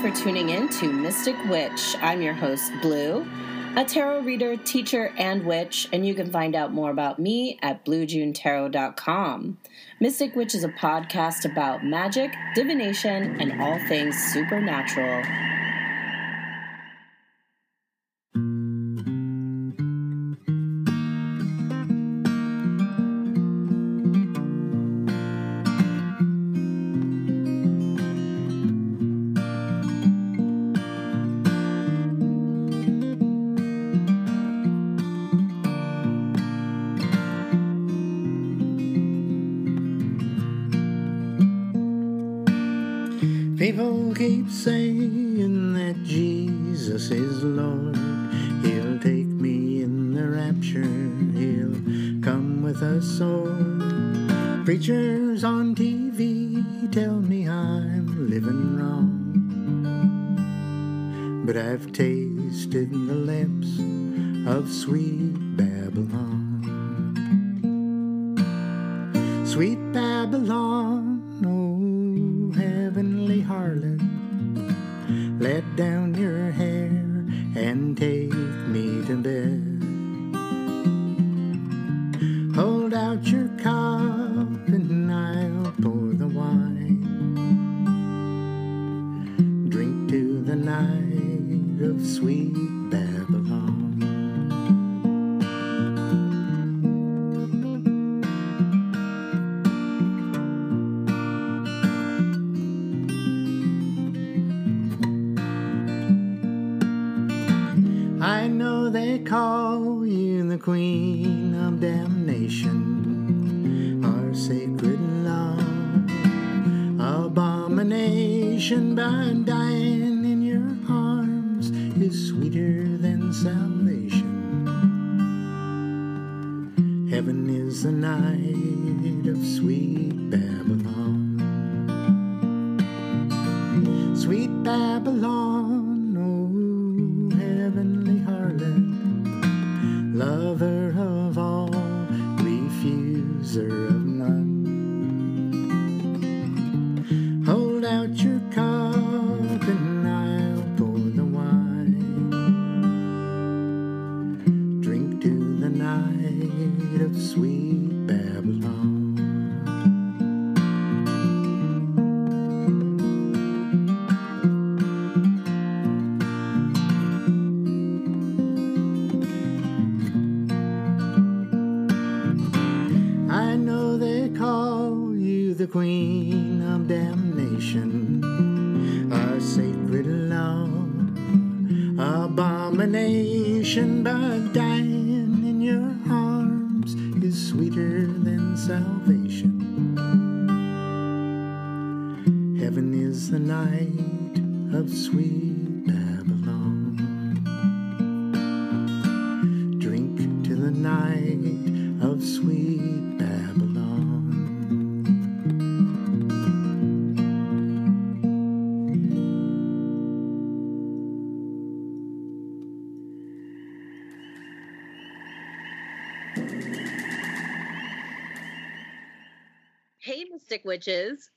For tuning in to Mystic Witch. I'm your host, Blue, a tarot reader, teacher, and witch, and you can find out more about me at bluejunetarot.com. Mystic Witch is a podcast about magic, divination, and all things supernatural. Living wrong. But I've tasted the lips of sweet Babylon. Sweet Babylon,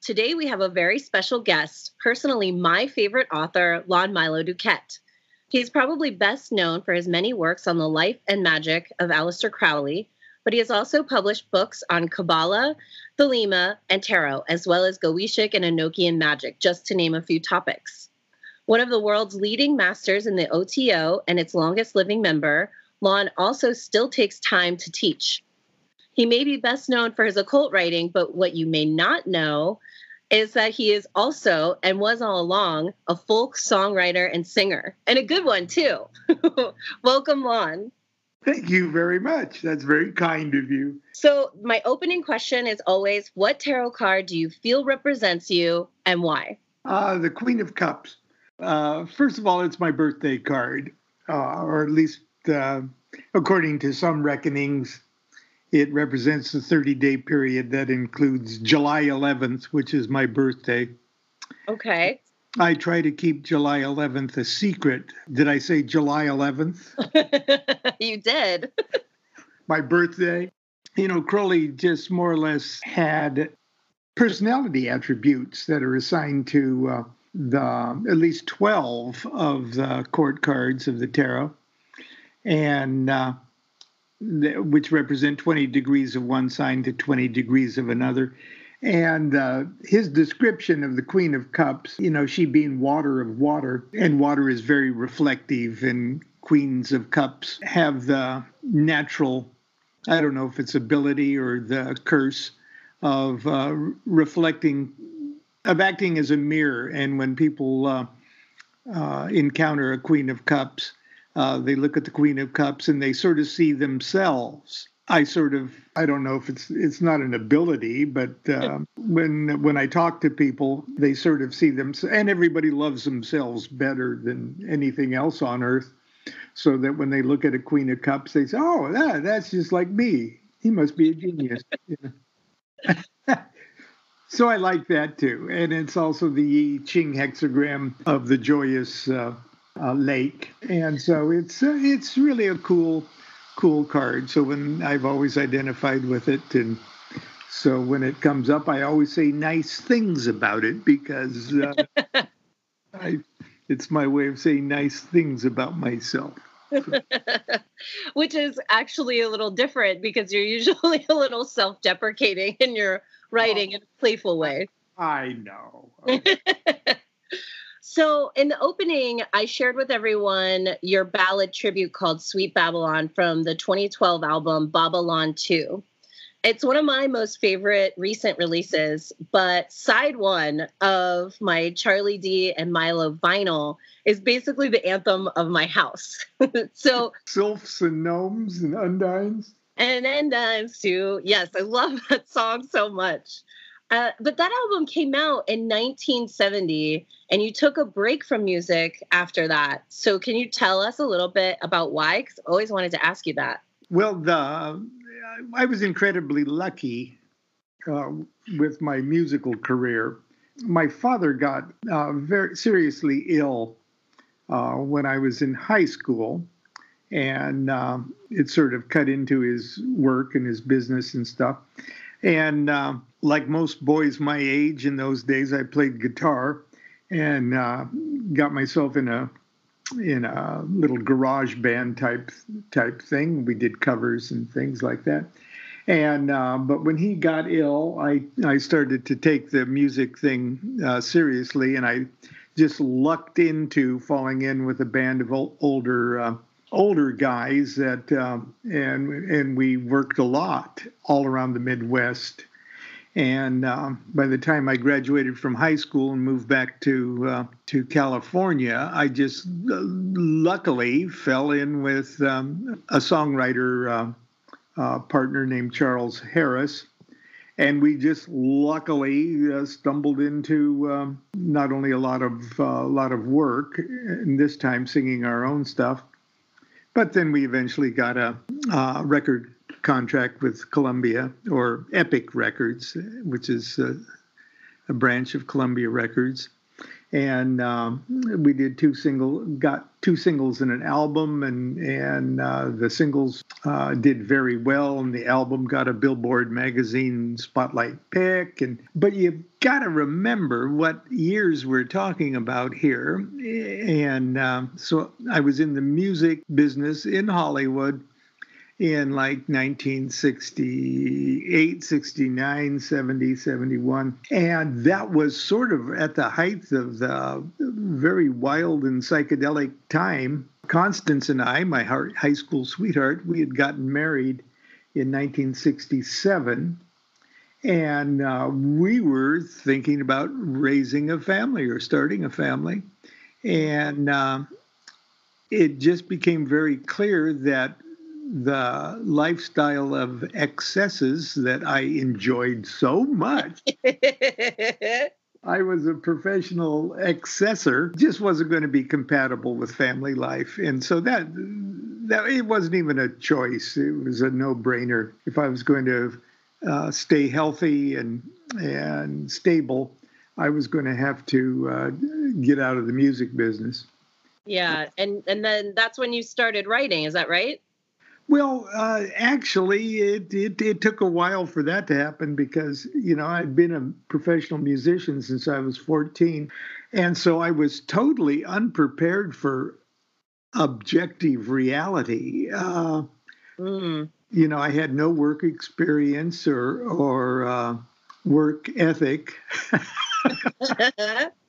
Today we have a very special guest, personally my favorite author, Lon Milo Duquette. He's probably best known for his many works on the life and magic of Aleister Crowley, but he has also published books on Kabbalah, Thelema, and Tarot, as well as Goetic and Enochian magic, just to name a few topics. One of the world's leading masters in the OTO and its longest living member, Lon also still takes time to teach. He may be best known for his occult writing, but what you may not know is that he is also, and was all along, a folk songwriter and singer, and a good one too. Welcome, Lon. Thank you very much. That's very kind of you. So, my opening question is always what tarot card do you feel represents you and why? Uh, the Queen of Cups. Uh, first of all, it's my birthday card, uh, or at least uh, according to some reckonings, it represents the 30 day period that includes July 11th, which is my birthday. Okay. I try to keep July 11th a secret. Did I say July 11th? you did. my birthday. You know, Crowley just more or less had personality attributes that are assigned to uh, the at least 12 of the court cards of the tarot and uh, which represent 20 degrees of one sign to 20 degrees of another and uh, his description of the Queen of Cups, you know, she being water of water, and water is very reflective, and Queens of Cups have the natural, I don't know if it's ability or the curse of uh, reflecting, of acting as a mirror. And when people uh, uh encounter a Queen of Cups, uh, they look at the Queen of Cups and they sort of see themselves I sort of I don't know if it's it's not an ability, but uh, when when I talk to people, they sort of see them, and everybody loves themselves better than anything else on earth. So that when they look at a Queen of Cups, they say, "Oh, that, that's just like me. He must be a genius." so I like that too, and it's also the I Ching hexagram of the joyous uh, uh, lake, and so it's uh, it's really a cool cool card. So when I've always identified with it, and so when it comes up, I always say nice things about it because uh, I, it's my way of saying nice things about myself. Which is actually a little different because you're usually a little self deprecating in your writing oh, in a playful way. I know. Okay. So, in the opening, I shared with everyone your ballad tribute called Sweet Babylon from the 2012 album Babylon 2. It's one of my most favorite recent releases, but side one of my Charlie D and Milo vinyl is basically the anthem of my house. so, sylphs and gnomes and undines. And undines too. Yes, I love that song so much. Uh, but that album came out in 1970, and you took a break from music after that. So, can you tell us a little bit about why? Because I always wanted to ask you that. Well, the I was incredibly lucky uh, with my musical career. My father got uh, very seriously ill uh, when I was in high school, and uh, it sort of cut into his work and his business and stuff. And uh, like most boys my age in those days, I played guitar and uh, got myself in a in a little garage band type type thing. We did covers and things like that. And uh, but when he got ill, I I started to take the music thing uh, seriously, and I just lucked into falling in with a band of older uh, older guys that um, and and we worked a lot all around the Midwest. And um, by the time I graduated from high school and moved back to uh, to California, I just uh, luckily fell in with um, a songwriter uh, uh partner named Charles Harris, and we just luckily uh, stumbled into um, not only a lot of uh, a lot of work, and this time singing our own stuff, but then we eventually got a uh, record contract with Columbia or Epic Records, which is a, a branch of Columbia Records. And um, we did two single, got two singles in an album, and and uh, the singles uh, did very well, and the album got a Billboard magazine spotlight pick. And but you've got to remember what years we're talking about here. And uh, so I was in the music business in Hollywood in like 1968, 69, 70, 71. And that was sort of at the height of the very wild and psychedelic time. Constance and I, my high school sweetheart, we had gotten married in 1967. And uh, we were thinking about raising a family or starting a family. And uh, it just became very clear that the lifestyle of excesses that I enjoyed so much. I was a professional excessor, just wasn't going to be compatible with family life. And so that that it wasn't even a choice. It was a no-brainer. If I was going to uh, stay healthy and and stable, I was going to have to uh, get out of the music business. Yeah, and and then that's when you started writing. Is that right? Well, uh, actually, it, it, it took a while for that to happen because you know I'd been a professional musician since I was 14, and so I was totally unprepared for objective reality. Uh, mm. You know, I had no work experience or or uh, work ethic.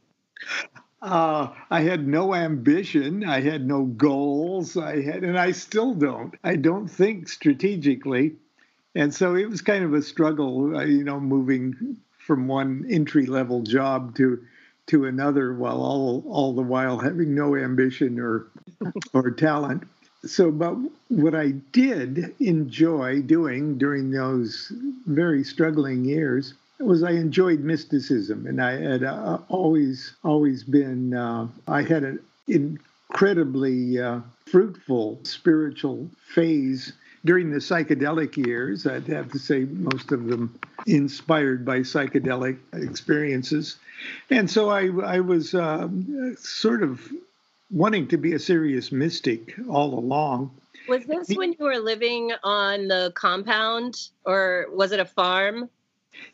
Uh, I had no ambition. I had no goals. I had, and I still don't. I don't think strategically, and so it was kind of a struggle. Uh, you know, moving from one entry level job to to another, while all all the while having no ambition or or talent. So, but what I did enjoy doing during those very struggling years was I enjoyed mysticism, and I had uh, always always been uh, I had an incredibly uh, fruitful spiritual phase during the psychedelic years. I'd have to say most of them inspired by psychedelic experiences, and so I I was um, sort of wanting to be a serious mystic all along. Was this when you were living on the compound, or was it a farm?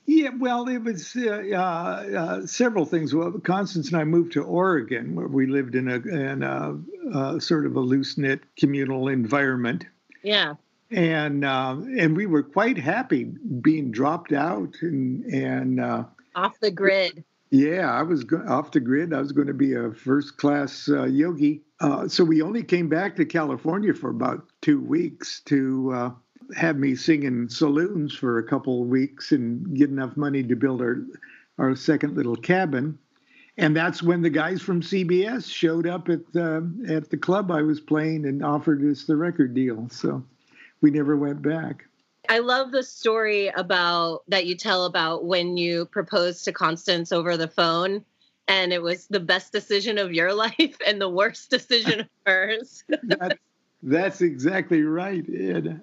Yeah, well, it was uh, uh, uh, several things. Well, Constance and I moved to Oregon, where we lived in a, in a uh, sort of a loose knit communal environment. Yeah. And uh, and we were quite happy being dropped out and and uh, off the grid. Yeah, I was go- off the grid. I was going to be a first class yogi. so we only came back to California for about two weeks to have me singing saloons for a couple of weeks and get enough money to build our our second little cabin. And that's when the guys from CBS showed up at the at the club I was playing and offered us the record deal. So we never went back. I love the story about that you tell about when you proposed to Constance over the phone and it was the best decision of your life and the worst decision of hers. that's, that's exactly right, Ed.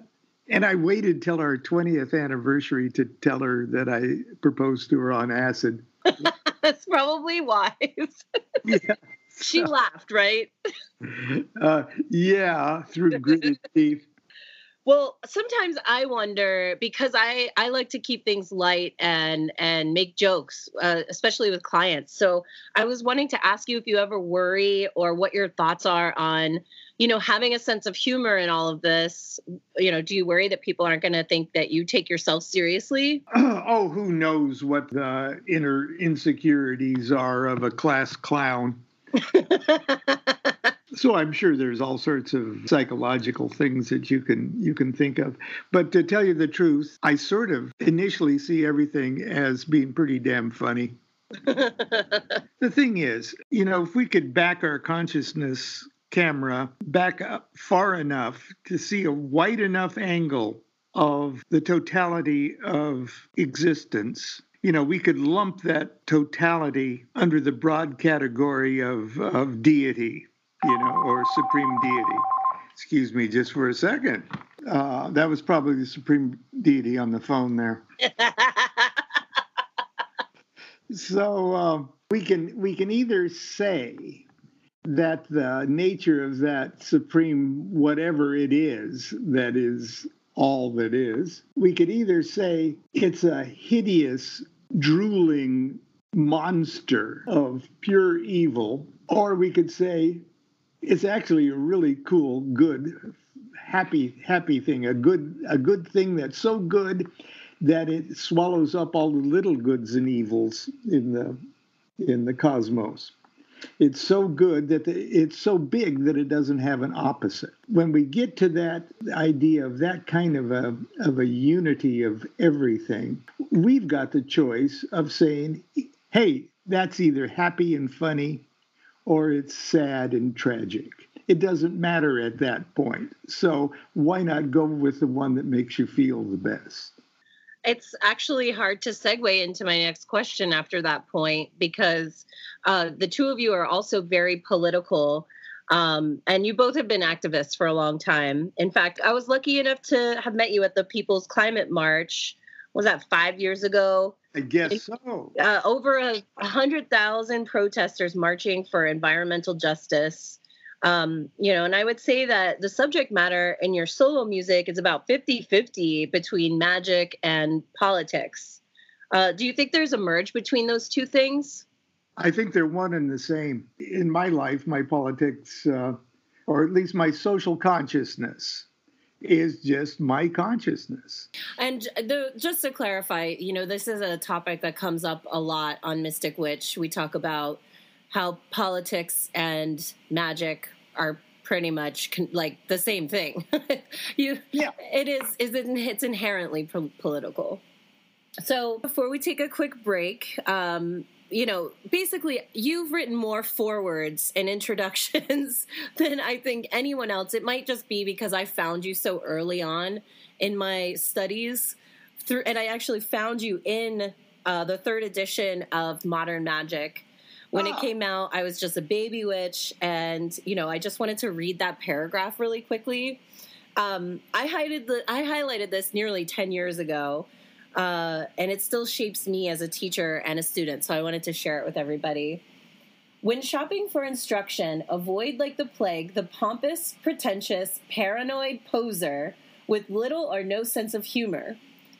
And I waited till our 20th anniversary to tell her that I proposed to her on acid. That's probably wise. yeah. She so, laughed, right? Uh, yeah, through gritted teeth. Well, sometimes I wonder because I I like to keep things light and and make jokes, uh, especially with clients. So I was wanting to ask you if you ever worry or what your thoughts are on, you know, having a sense of humor in all of this. You know, do you worry that people aren't going to think that you take yourself seriously? oh, who knows what the inner insecurities are of a class clown. so I'm sure there's all sorts of psychological things that you can you can think of. But to tell you the truth, I sort of initially see everything as being pretty damn funny. the thing is, you know, if we could back our consciousness camera back up far enough to see a wide enough angle of the totality of existence you know, we could lump that totality under the broad category of, of deity you know, or supreme deity. Excuse me just for a second. Uh, that was probably the supreme deity on the phone there. so um, we can we can either say that the nature of that supreme whatever it is that is all that is, we could either say it's a hideous, drooling monster of pure evil, or we could say it's actually a really cool, good, happy, happy thing. A good, a good thing that's so good that it swallows up all the little goods and evils in the in the cosmos. It's so good that it's so big that it doesn't have an opposite. When we get to that idea of that kind of a of a unity of everything, we've got the choice of saying, "Hey, that's either happy and funny or it's sad and tragic. it doesn't matter at that point. So why not go with the one that makes you feel the best? It's actually hard to segue into my next question after that point because uh, the two of you are also very political. Um, and you both have been activists for a long time. In fact, I was lucky enough to have met you at the People's Climate March. Was that five years ago? I guess so. Uh, over a hundred thousand protesters marching for environmental justice. Um, you know, and I would say that the subject matter in your solo music is about 50 50 between magic and politics. Uh, do you think there's a merge between those two things? I think they're one and the same. In my life, my politics, uh, or at least my social consciousness, is just my consciousness. And the, just to clarify, you know, this is a topic that comes up a lot on Mystic Witch. We talk about how politics and magic are pretty much con- like the same thing. you, yeah, it is. Is it? It's inherently po- political. So before we take a quick break, um, you know, basically, you've written more forewords and introductions than I think anyone else. It might just be because I found you so early on in my studies, through, and I actually found you in uh, the third edition of Modern Magic. When oh. it came out, I was just a baby witch, and you know, I just wanted to read that paragraph really quickly. Um, I highlighted the, I highlighted this nearly ten years ago uh, and it still shapes me as a teacher and a student. So I wanted to share it with everybody. When shopping for instruction, avoid like the plague the pompous, pretentious, paranoid poser with little or no sense of humor.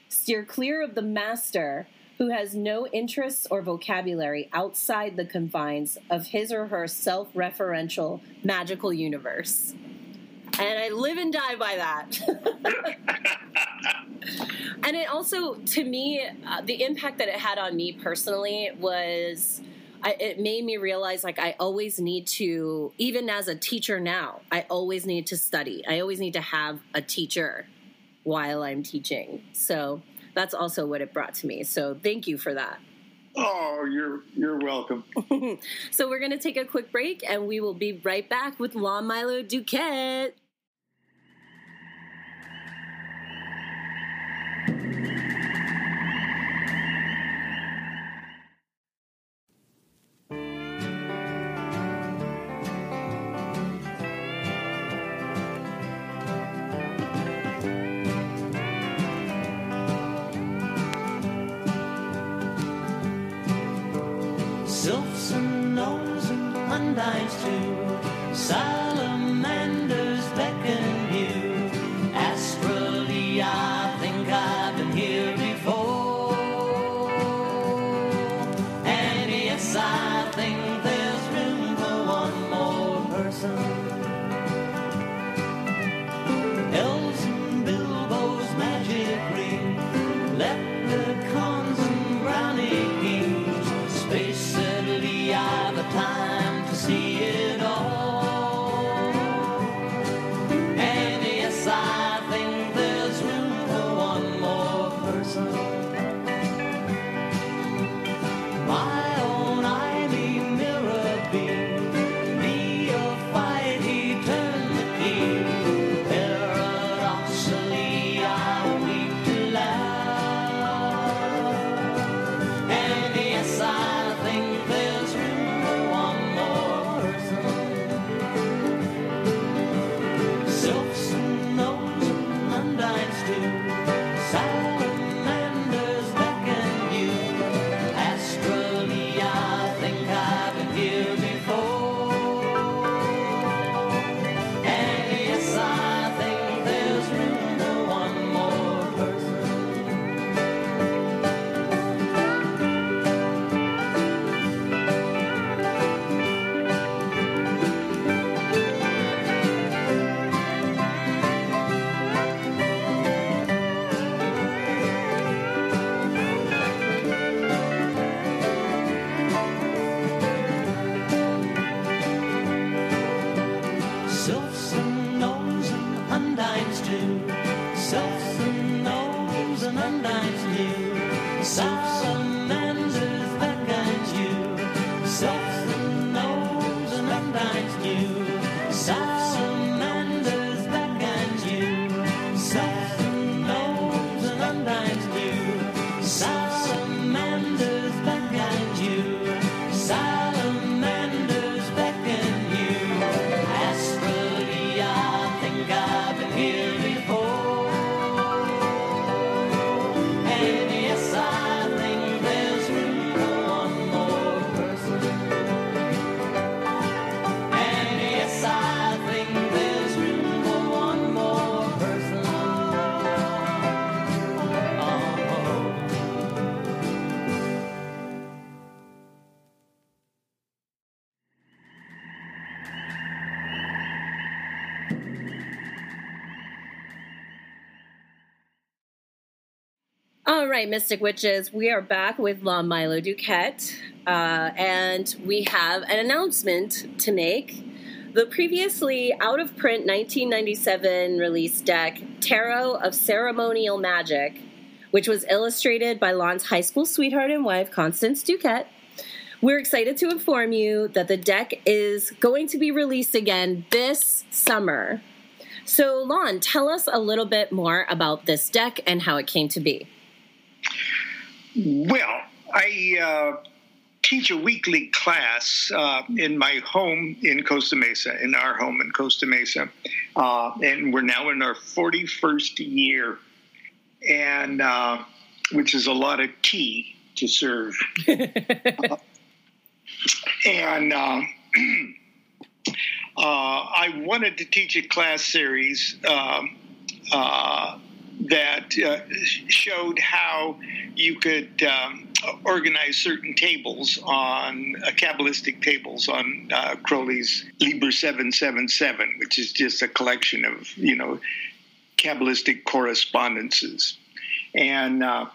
Steer clear of the master who has no interests or vocabulary outside the confines of his or her self referential magical universe. And I live and die by that. and it also, to me, uh, the impact that it had on me personally was. I, it made me realize like I always need to, even as a teacher now, I always need to study. I always need to have a teacher while I'm teaching. So that's also what it brought to me. So thank you for that. Oh, you're you're welcome. so we're gonna take a quick break, and we will be right back with Lon Milo Duquette. Right, Mystic Witches, we are back with Lon Milo Duquette, uh, and we have an announcement to make. The previously out of print 1997 release deck, Tarot of Ceremonial Magic, which was illustrated by Lon's high school sweetheart and wife, Constance Duquette. We're excited to inform you that the deck is going to be released again this summer. So, Lon, tell us a little bit more about this deck and how it came to be. Well, I uh, teach a weekly class uh, in my home in Costa Mesa, in our home in Costa Mesa, uh, and we're now in our 41st year, and uh, which is a lot of tea to serve. and uh, uh, I wanted to teach a class series. Um, uh, that uh, showed how you could um, organize certain tables on uh, Kabbalistic tables on uh, Crowley's Liber 777, which is just a collection of, you know, Kabbalistic correspondences. And uh,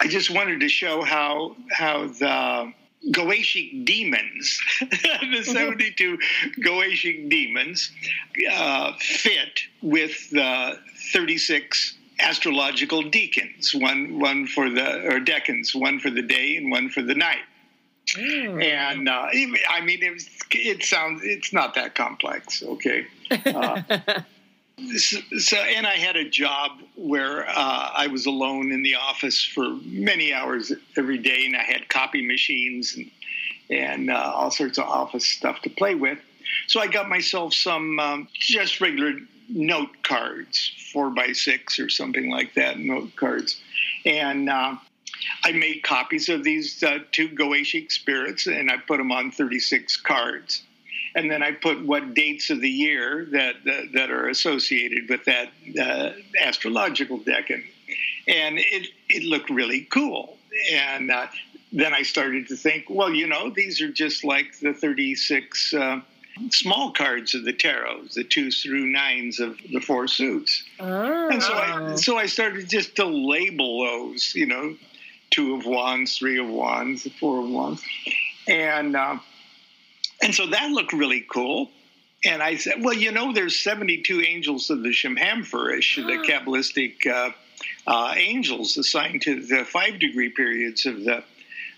I just wanted to show how, how the Goetic demons, the 72 Goetic demons, uh, fit with the 36 astrological deacons, one, one for the or decans, one for the day and one for the night. Mm. And uh, I mean, it, was, it sounds it's not that complex, okay. Uh, so, and I had a job where uh, I was alone in the office for many hours every day, and I had copy machines and and uh, all sorts of office stuff to play with. So I got myself some um, just regular note cards, four by six or something like that, note cards, and. Uh, I made copies of these uh, two Goetic spirits and I put them on 36 cards and then I put what dates of the year that that, that are associated with that uh, astrological decan, and it it looked really cool. And uh, then I started to think, well, you know, these are just like the thirty six. Uh, small cards of the tarot, the twos through nines of the four suits. Oh. And so I, so I started just to label those, you know, two of wands, three of wands, four of wands. And uh, and so that looked really cool. And I said, well, you know, there's 72 angels of the Shemhamphorash, the Kabbalistic uh, uh, angels assigned to the five degree periods of the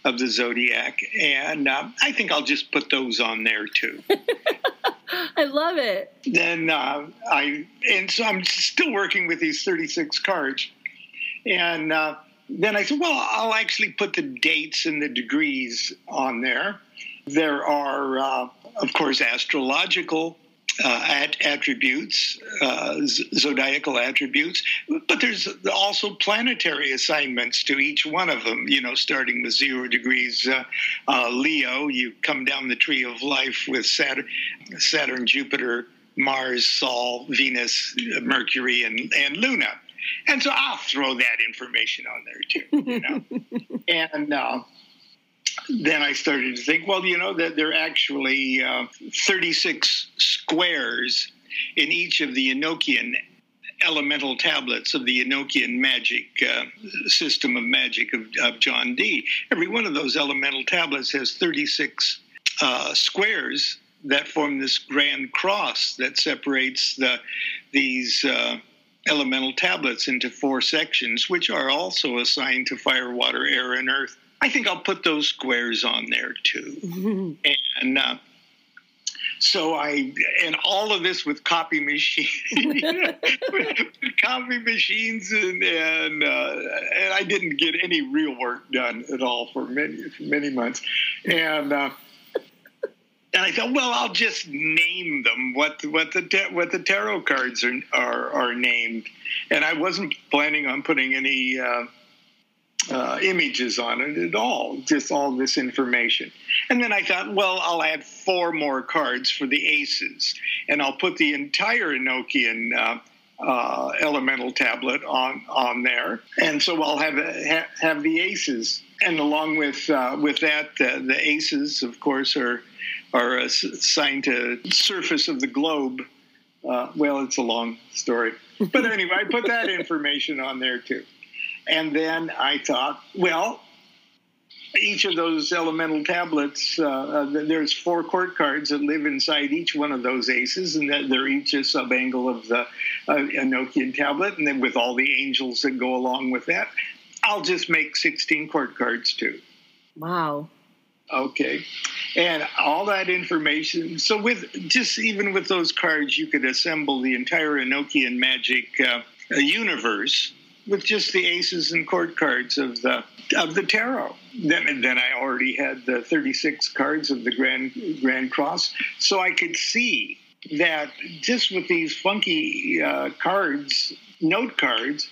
of the zodiac, and uh, I think I'll just put those on there too. I love it. Then uh, I and so I'm still working with these 36 cards, and uh, then I said, well, I'll actually put the dates and the degrees on there there are, uh, of course, astrological uh, attributes, uh, zodiacal attributes, but there's also planetary assignments to each one of them. You know, starting with zero degrees uh, uh Leo, you come down the tree of life with Saturn, Saturn Jupiter, Mars, Sol, Venus, Mercury, and, and Luna. And so I'll throw that information on there too. You know, and uh, then I started to think, well, you know, that there are actually uh, 36 squares in each of the Enochian elemental tablets of the Enochian magic uh, system of magic of, of, John Dee. Every one of those elemental tablets has 36 uh, squares that form this grand cross that separates the, these uh, elemental tablets into four sections, which are also assigned to fire, water, air, and earth. I think I'll put those squares on there too. And uh, so I, and all of this with copy machine, copy machines, and and, uh, and I didn't get any real work done at all for many for many months, and. Uh, and I thought, well, I'll just name them what what the what the tarot cards are are, are named, and I wasn't planning on putting any uh, uh, images on it at all, just all this information. And then I thought, well, I'll add four more cards for the aces, and I'll put the entire Enochian uh, uh, elemental tablet on on there, and so I'll have ha, have the aces, and along with uh, with that, the aces, of course, are are assigned to surface of the globe. Uh, well, it's a long story, but anyway, I put that information on there too. And then I thought, well, each of those elemental tablets, uh, uh, there's four court cards that live inside each one of those aces, and that they're each a subangle of the uh, Enochian tablet, and then with all the angels that go along with that. I'll just make 16 court cards too. Wow. Okay. And all that information. So, with just even with those cards, you could assemble the entire Enochian magic uh, universe with just the aces and court cards of the of the tarot. Then, then I already had the 36 cards of the Grand Grand Cross, so I could see that just with these funky uh, cards, note cards,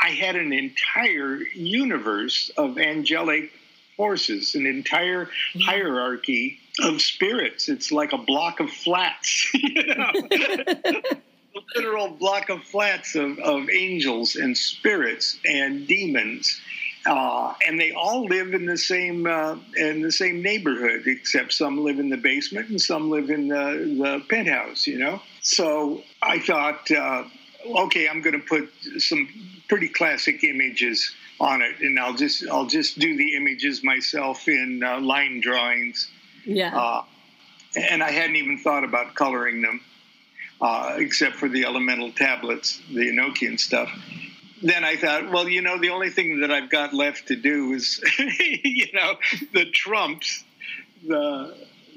I had an entire universe of angelic forces, an entire hierarchy of spirits. It's like a block of flats, you know. a literal block of flats of, of angels and spirits and demons. Uh, and they all live in the same uh, in the same neighborhood, except some live in the basement and some live in the, the penthouse. You know, so I thought, uh, okay, I'm going to put some pretty classic images on it, and I'll just I'll just do the images myself in uh, line drawings. Yeah. Uh, and I hadn't even thought about coloring them, uh, except for the elemental tablets, the Enochian stuff. Then I thought, well, you know, the only thing that I've got left to do is, you know, the trumps, the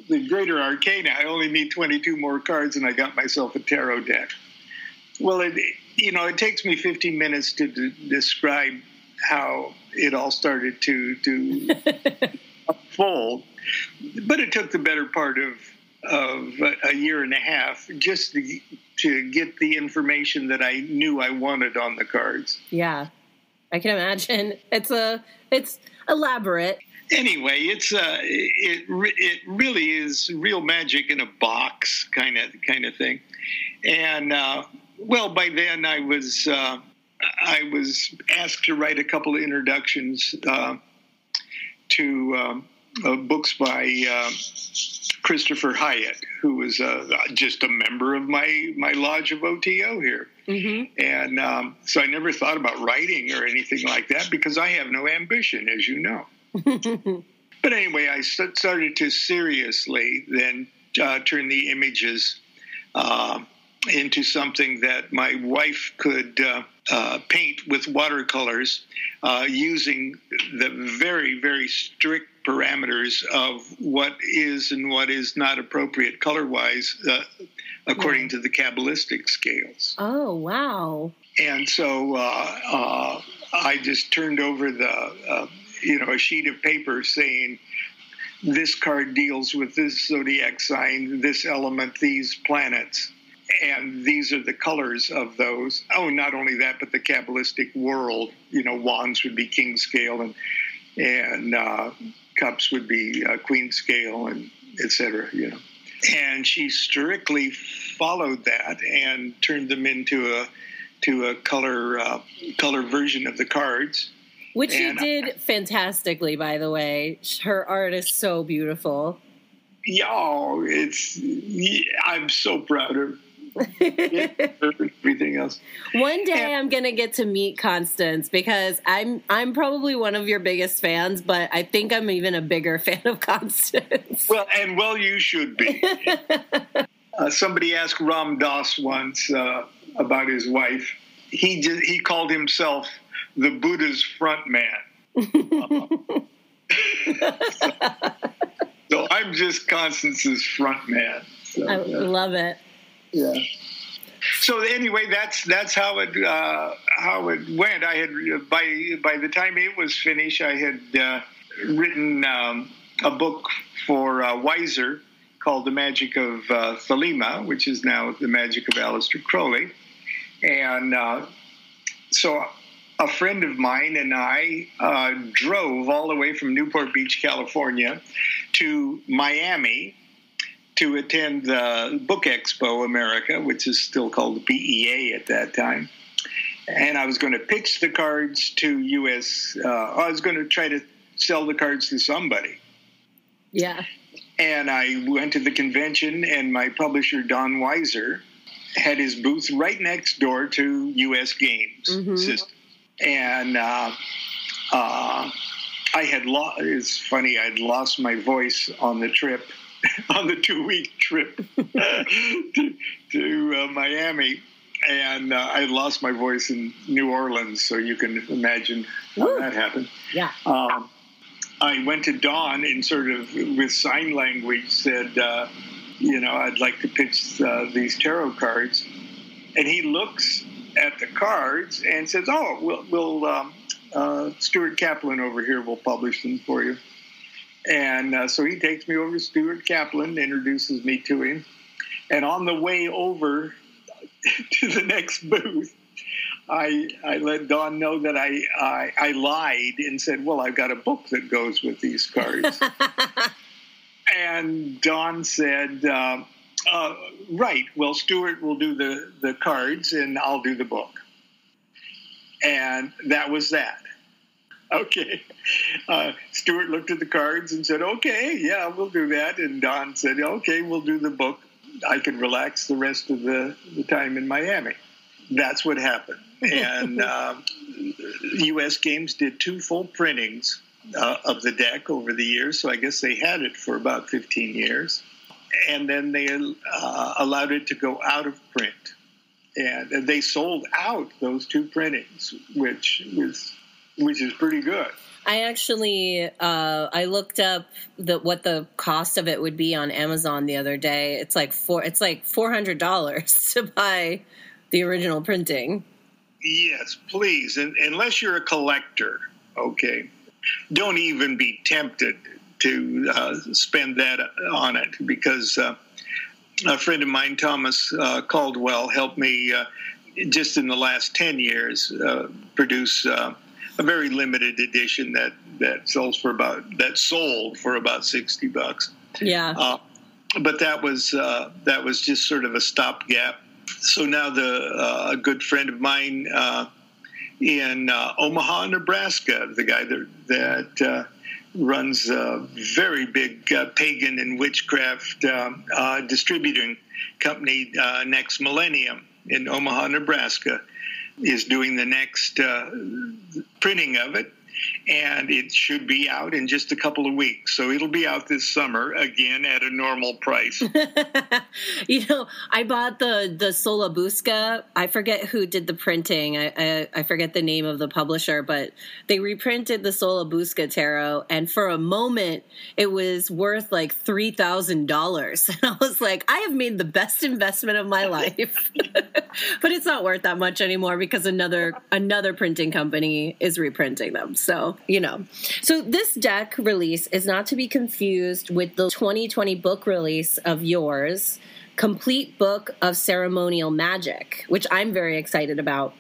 the greater arcana. I only need 22 more cards, and I got myself a tarot deck. Well, it, you know, it takes me 15 minutes to d- describe how it all started to to unfold. But it took the better part of of a year and a half just to, to get the information that I knew I wanted on the cards. Yeah, I can imagine. It's a it's elaborate. Anyway, it's uh, it it really is real magic in a box kind of kind of thing, and uh, well, by then I was. Uh, I was asked to write a couple of introductions uh, to um, uh, books by uh, Christopher Hyatt, who was uh, just a member of my my lodge of OTO here. Mm-hmm. And um, so I never thought about writing or anything like that because I have no ambition, as you know. but anyway, I started to seriously then uh, turn the images uh, into something that my wife could uh, uh, paint with watercolors uh, using the very, very strict parameters of what is and what is not appropriate color wise uh, according to the Kabbalistic scales. Oh, wow. And so uh, uh, I just turned over the, you know, a sheet of paper saying, this card deals with this zodiac sign, this element, these planets and these are the colors of those. Oh, not only that, but the Kabbalistic world. You know, wands would be king scale, and and uh, cups would be uh, queen scale, and etc. You know, and she strictly followed that and turned them into a to a color uh, color version of the cards. Which and she did I, fantastically, by the way. Her art is so beautiful. Yeah, it's. I'm so proud of everything else. One day and, I'm gonna get to meet Constance because I'm I'm probably one of your biggest fans, but I think I'm even a bigger fan of Constance. Well, and well, you should be. uh, somebody asked Ram Dass once uh, about his wife. He just, he called himself the Buddha's front man. so, so, I'm just Constance's front man. So, I love it yeah. So anyway, that's that's how it uh, how it went. I had by by the time it was finished, I had uh, written um, a book for uh, Weiser called "The Magic of uh, Thelema," which is now "The Magic of Aleister Crowley," and uh, so a friend of mine and I uh, drove all the way from Newport Beach, California, to Miami to attend the Book Expo America, which is still called BEA at that time. And I was going to pitch the cards to U.S. Uh, I was going to try to sell the cards to somebody. Yeah. And I went to the convention, and my publisher, Don Weiser, had his booth right next door to U.S. Games mm-hmm. System. and uh, uh, I had lost. It's funny. I'd lost my voice on the trip, on the two-week trip to, to uh, Miami, and uh, I lost my voice in New Orleans. So you can imagine how that happened. Yeah. Um, I went to Don and sort of with sign language said, uh, you know, I'd like to pitch uh, these tarot cards, and he looks at the cards and says, "Oh, we'll, we'll um, uh, Stuart Kaplan over here will publish them for you." And uh, so he takes me over to Stuart Kaplan, introduces me to him, and on the way over to the next booth, I, I let Don know that I, I I lied and said, "Well, I've got a book that goes with these cards." and Don said, uh, uh, "Right. Well, Stuart will do the the cards, and I'll do the book." And that was that. Okay. Uh, Stuart looked at the cards and said, "Okay, yeah, we'll do that." And Don said, "Okay, we'll do the book. I can relax the rest of the, the time in Miami." That's what happened. And uh, U.S. Games did two full printings uh, of the deck over the years, so I guess they had it for about 15 years. And then they uh, allowed it to go out of print. And they sold out those two printings, which was which is pretty good. I actually uh, I looked up the what the cost of it would be on Amazon the other day. It's like four it's like four hundred dollars to buy the original printing. Yes, please. And unless you're a collector, okay, don't even be tempted to uh, spend that on it because uh, a friend of mine, Thomas uh, Caldwell, helped me uh, just in the last 10 years uh, produce uh, a very limited edition that, that sells for about that sold for about 60 bucks. Yeah. Uh, but that was uh, that was just sort of a stopgap. So now the uh, a good friend of mine uh, in uh, Omaha, Nebraska, the guy that that uh, runs a very big uh, pagan and witchcraft um, uh, distributing company, uh, Next Millennium in Omaha, Nebraska, is doing the next uh, printing of it. And it should be out in just a couple of weeks. So it'll be out this summer again at a normal price. you know, I bought the the Solabusca. I forget who did the printing. I, I, I forget the name of the publisher, but they reprinted the Solabusca tarot, and for a moment, it was worth like three thousand dollars. And I was like, I have made the best investment of my life. but it's not worth that much anymore because another another printing company is reprinting them. So you know, so this deck release is not to be confused with the 2020 book release of yours, Complete Book of Ceremonial Magic, which I'm very excited about.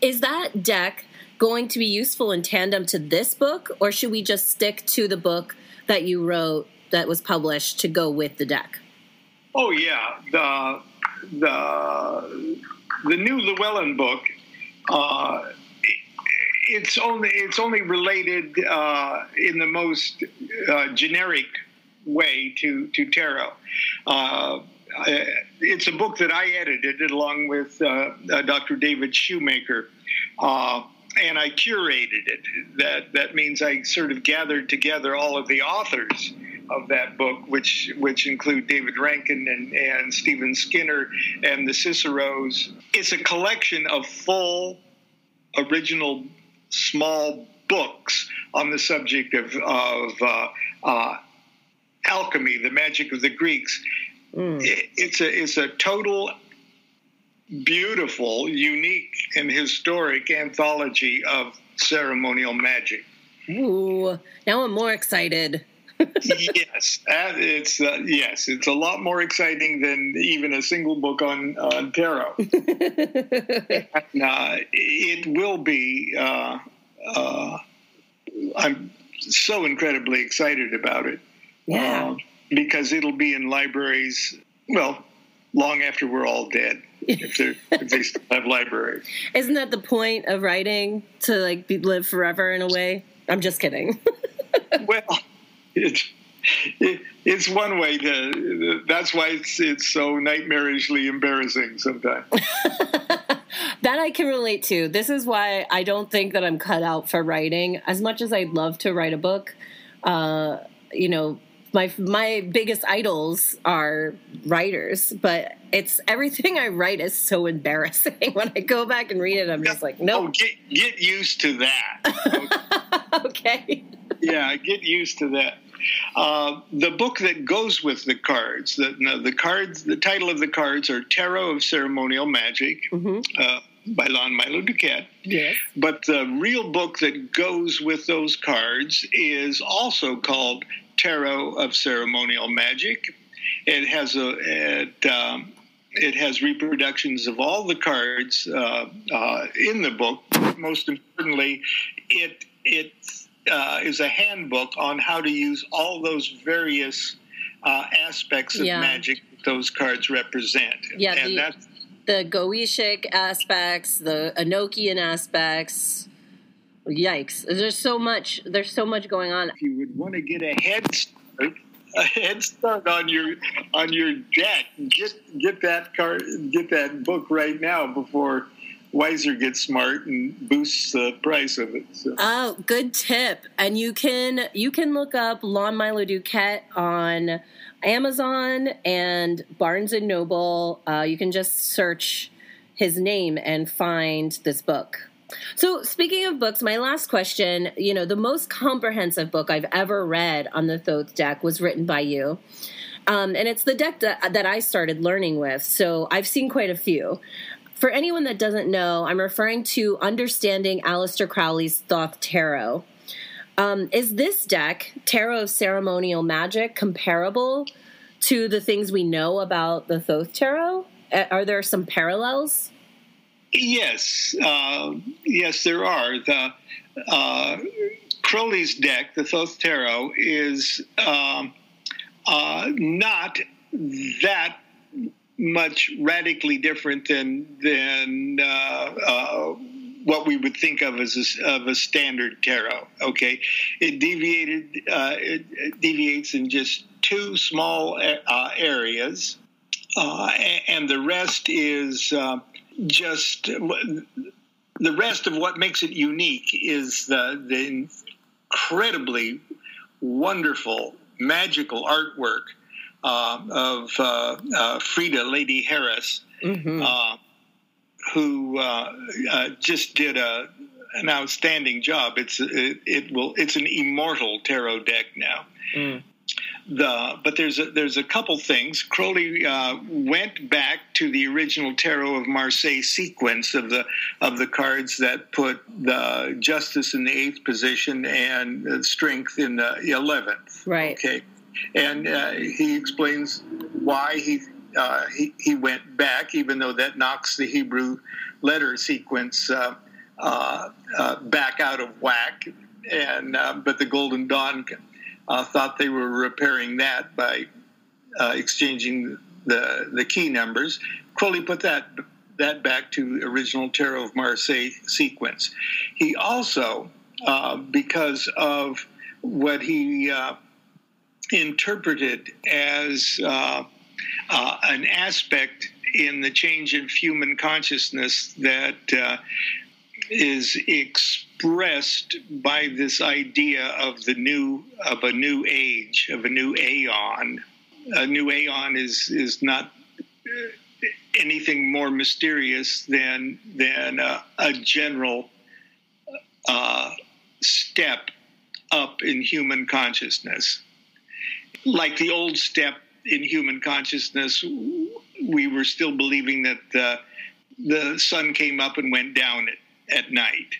Is that deck going to be useful in tandem to this book, or should we just stick to the book that you wrote that was published to go with the deck? Oh yeah, the the the new Llewellyn book. Uh, it's only it's only related uh, in the most uh, generic way to to tarot. Uh, it's a book that I edited along with uh, uh, Dr. David Shoemaker, uh, and I curated it. That that means I sort of gathered together all of the authors of that book, which which include David Rankine and, and Stephen Skinner and the Ciceros. It's a collection of full original small books on the subject of, of uh, uh, alchemy, the magic of the Greeks. Mm. It, it's a it's a total beautiful, unique, and historic anthology of ceremonial magic. Ooh, now I'm more excited. Yes, it's uh, yes, it's a lot more exciting than even a single book on on tarot. and, uh, it will be. Uh, uh, I'm so incredibly excited about it. Yeah, uh, because it'll be in libraries. Well, long after we're all dead, if, if they still have libraries. Isn't that the point of writing to like be, live forever in a way? I'm just kidding. well, it's it, it's one way to. That's why it's it's so nightmarishly embarrassing sometimes. that I can relate to. This is why I don't think that I'm cut out for writing. As much as I'd love to write a book, uh, you know, my my biggest idols are writers, but it's everything I write is so embarrassing. when I go back and read it, I'm just like, no. Oh, get get used to that. okay. yeah, get used to that. Uh, the book that goes with the cards, the, no, the cards, the title of the cards are Tarot of Ceremonial Magic Mm-hmm. uh, by Lon Milo Duquette. Yes. But the real book that goes with those cards is also called Tarot of Ceremonial Magic. It has a it, um, it has reproductions of all the cards uh, uh, in the book. Most importantly, it it uh, is a handbook on how to use all those various uh, aspects of Yeah. magic those cards represent. Yeah, and the- that's The Goetic aspects, the Enochian aspects. Yikes! There's so much. There's so much going on. if you would want to get a head start, a head start on your on your deck, get get that card, get that book right now before Weiser gets smart and boosts the price of it. So. Oh, good tip. And you can you can look up Lon Milo Duquette on Amazon and Barnes and Noble. Uh, you can just search his name and find this book. So, speaking of books, my last question, you know, the most comprehensive book I've ever read on the Thoth deck was written by you. Um, and it's the deck that, that I started learning with. So, I've seen quite a few. For anyone that doesn't know, I'm referring to Understanding Aleister Crowley's Thoth Tarot. Um, is this deck, Tarot of Ceremonial Magic, comparable to the things we know about the Thoth Tarot? Are there some parallels? Yes, uh, yes, there are. The uh, Crowley's deck, the Thoth Tarot, is um, uh, not that much radically different than than uh, uh, what we would think of as a, of a standard tarot. Okay, it deviated. Uh, it, it deviates in just two small uh, areas, uh, a- and the rest is uh, just the rest of what makes it unique is the the incredibly wonderful magical artwork uh, of uh, uh, Frieda Lady Harris, Mm-hmm. uh, who uh, uh, just did a an outstanding job. It's it, it will it's an immortal tarot deck now. Mm. The but there's a, there's a couple things. Crowley uh, went back to the original Tarot of Marseille sequence of the of the cards that put the Justice in the eighth position and uh, Strength in the eleventh. Right. Okay, and uh, he explains why he, uh, he he went back, even though that knocks the Hebrew letter sequence uh, uh, uh, back out of whack. And uh, but the Golden Dawn thought they were repairing that by exchanging the the key numbers. Crowley put that that back to original Tarot of Marseille sequence. He also, because of what he interpreted as uh, uh, an aspect in the change of human consciousness that uh, is expressed by this idea of the new of a new age of a new aeon. A new aeon is is not anything more mysterious than than uh, a general uh, step up in human consciousness. Like the old step in human consciousness, we were still believing that the, the sun came up and went down at, at night.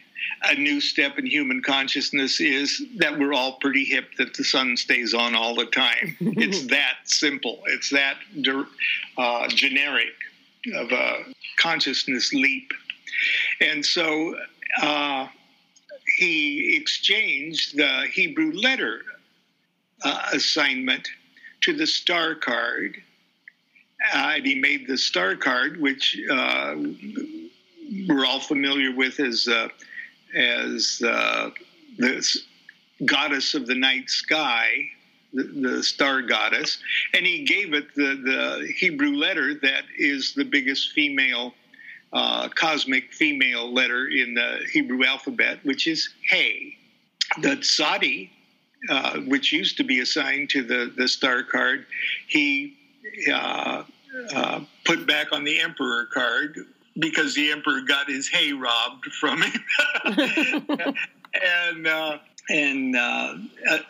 A new step in human consciousness is that we're all pretty hip that the sun stays on all the time. it's that simple. It's that uh, generic of a consciousness leap. And so uh, he exchanged the Hebrew letter uh, assignment to the star card. Uh, and he made the star card, which uh, we're all familiar with as uh, as uh, the goddess of the night sky, the, the, star goddess, and he gave it the, the Hebrew letter that is the biggest female uh, cosmic female letter in the Hebrew alphabet, which is Hey. The Tzadi, uh, which used to be assigned to the, the star card, he uh, uh, put back on the Emperor card because the Emperor got his hay robbed from him. and uh, and uh,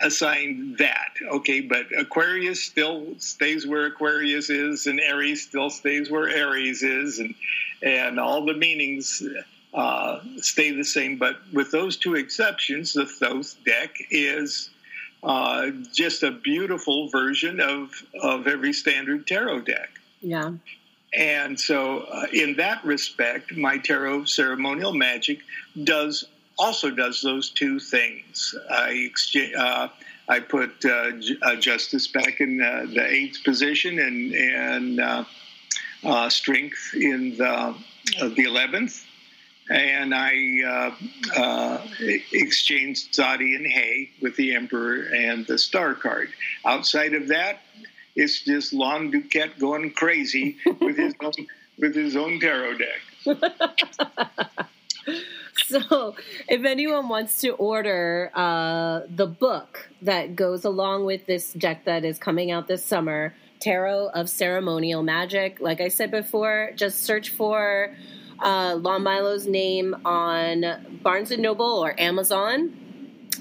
assign that. Okay, but Aquarius still stays where Aquarius is, and Aries still stays where Aries is, and and all the meanings uh, stay the same. But with those two exceptions, the Thoth deck is uh, just a beautiful version of of every standard tarot deck. Yeah. And so, uh, in that respect, my tarot ceremonial magic does also does those two things. I exchange. Uh, I put uh, uh, justice back in uh, the eighth position and and uh, uh, strength in the the eleventh, and I exchanged Tzadi and Hay with the Emperor and the Star card. Outside of that, it's just Lon Duquette going crazy with his own, with his own tarot deck. so if anyone wants to order uh, the book that goes along with this deck that is coming out this summer tarot of ceremonial magic like i said before just search for uh, lon milo's name on barnes and noble or amazon.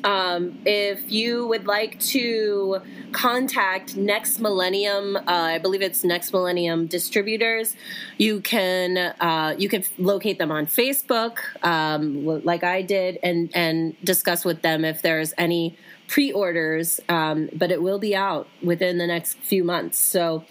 Um, if you would like to contact Next Millennium, uh, I believe it's Next Millennium Distributors, you can uh, you can locate them on Facebook, um, like I did, and and discuss with them if there's any pre-orders. Um, but it will be out within the next few months, so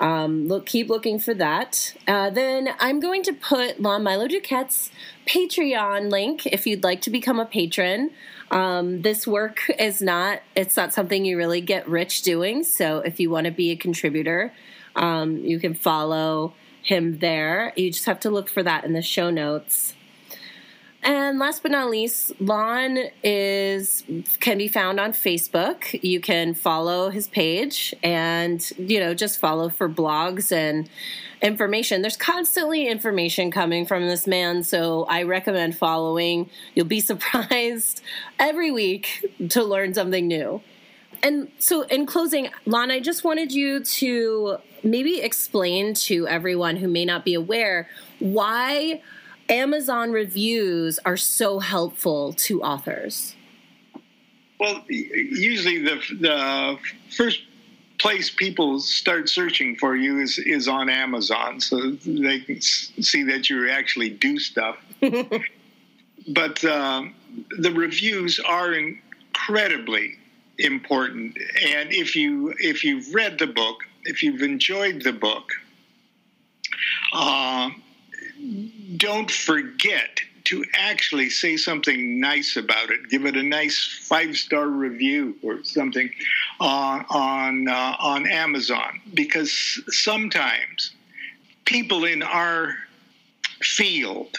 um, look keep looking for that. Uh, then I'm going to put Lon Milo Duquette's Patreon link if you'd like to become a patron. Um, this work is not, it's not something you really get rich doing. So if you want to be a contributor, um, you can follow him there. You just have to look for that in the show notes. And last but not least, Lon is can be found on Facebook. You can follow his page and you know just follow for blogs and information. There's constantly information coming from this man, so I recommend following. You'll be surprised every week to learn something new. And so, in closing, Lon, I just wanted you to maybe explain to everyone who may not be aware why Amazon reviews are so helpful to authors. Well, usually the the first place people start searching for you is is on Amazon, so they can see that you actually do stuff. but um, the reviews are incredibly important, and if you if you've read the book, if you've enjoyed the book, uh, don't forget to actually say something nice about it. Give it a nice five star review or something uh, on uh, on Amazon because sometimes people in our field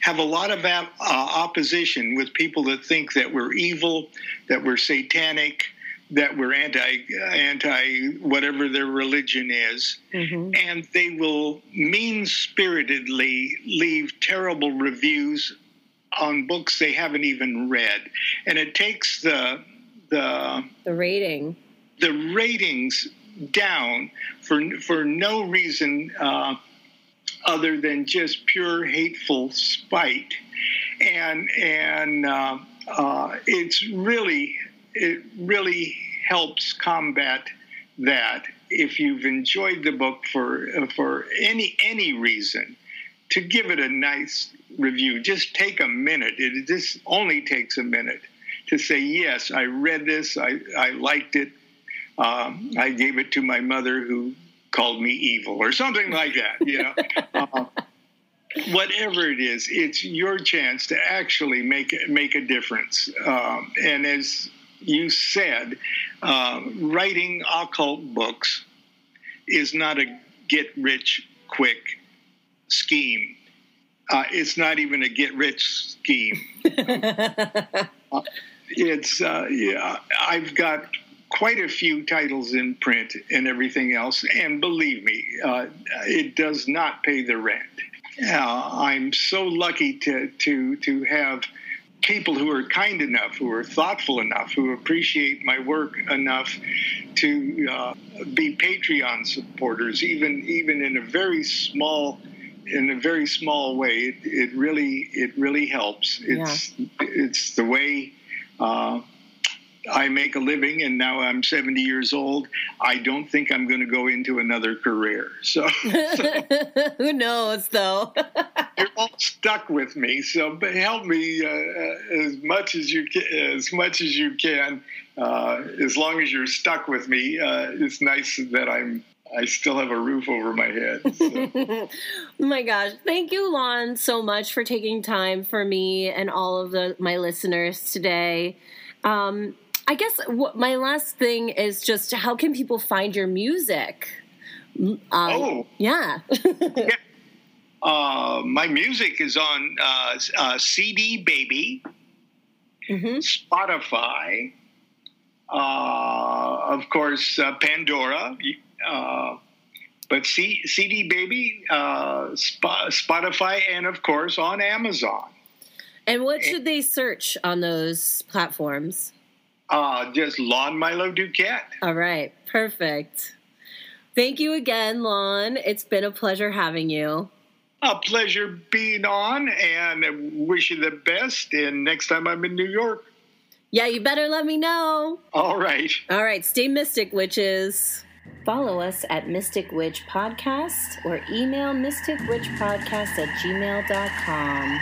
have a lot of uh, opposition with people that think that we're evil, that we're satanic, that were anti anti whatever their religion is, mm-hmm. and they will mean spiritedly leave terrible reviews on books they haven't even read, and it takes the the the rating. the ratings down for for no reason uh, other than just pure hateful spite, and and uh, uh, it's really it really helps combat that. If you've enjoyed the book for for any any reason to give it a nice review just take a minute. It just only takes a minute to say yes i read this. I, I liked it. Um, i gave it to my mother who called me evil or something like that you know? Uh, whatever it is it's your chance to actually make make a difference. Um, and as you said, uh, writing occult books is not a get rich quick scheme. Uh, it's not even a get rich scheme. uh, it's uh, yeah, I've got quite a few titles in print and everything else, and believe me, uh, it does not pay the rent. uh, I'm so lucky to to to have people who are kind enough, who are thoughtful enough, who appreciate my work enough to uh, be Patreon supporters, even even in a very small in a very small way. It, it really it really helps. It's yeah. it's the way. Uh, I make a living and now I'm 70 years old. I don't think I'm going to go into another career. So, so who knows though? you're all stuck with me. So help me uh, uh, as much as you can, as much as you can. Uh, as long as you're stuck with me, uh, it's nice that I'm I still have a roof over my head. So. oh my gosh. Thank you, Lon, so much for taking time for me and all of the, my listeners today. Um, I guess what, my last thing is just how can people find your music? Um, oh, yeah. yeah. Uh, my music is on uh, uh, CD Baby, mm-hmm. Spotify, uh, of course, uh, Pandora. Uh, but C- CD Baby, Sp- Spotify, and of course on Amazon. And what should they search on those platforms? Uh, just Lon Milo Duquette. All right, perfect. Thank you again, Lon. It's been a pleasure having you. A pleasure being on, and wish you the best. And next time I'm in New York. Yeah, you better let me know. All right. All right, stay mystic, witches. Follow us at Mystic Witch Podcast or email mysticwitchpodcast at gmail.com.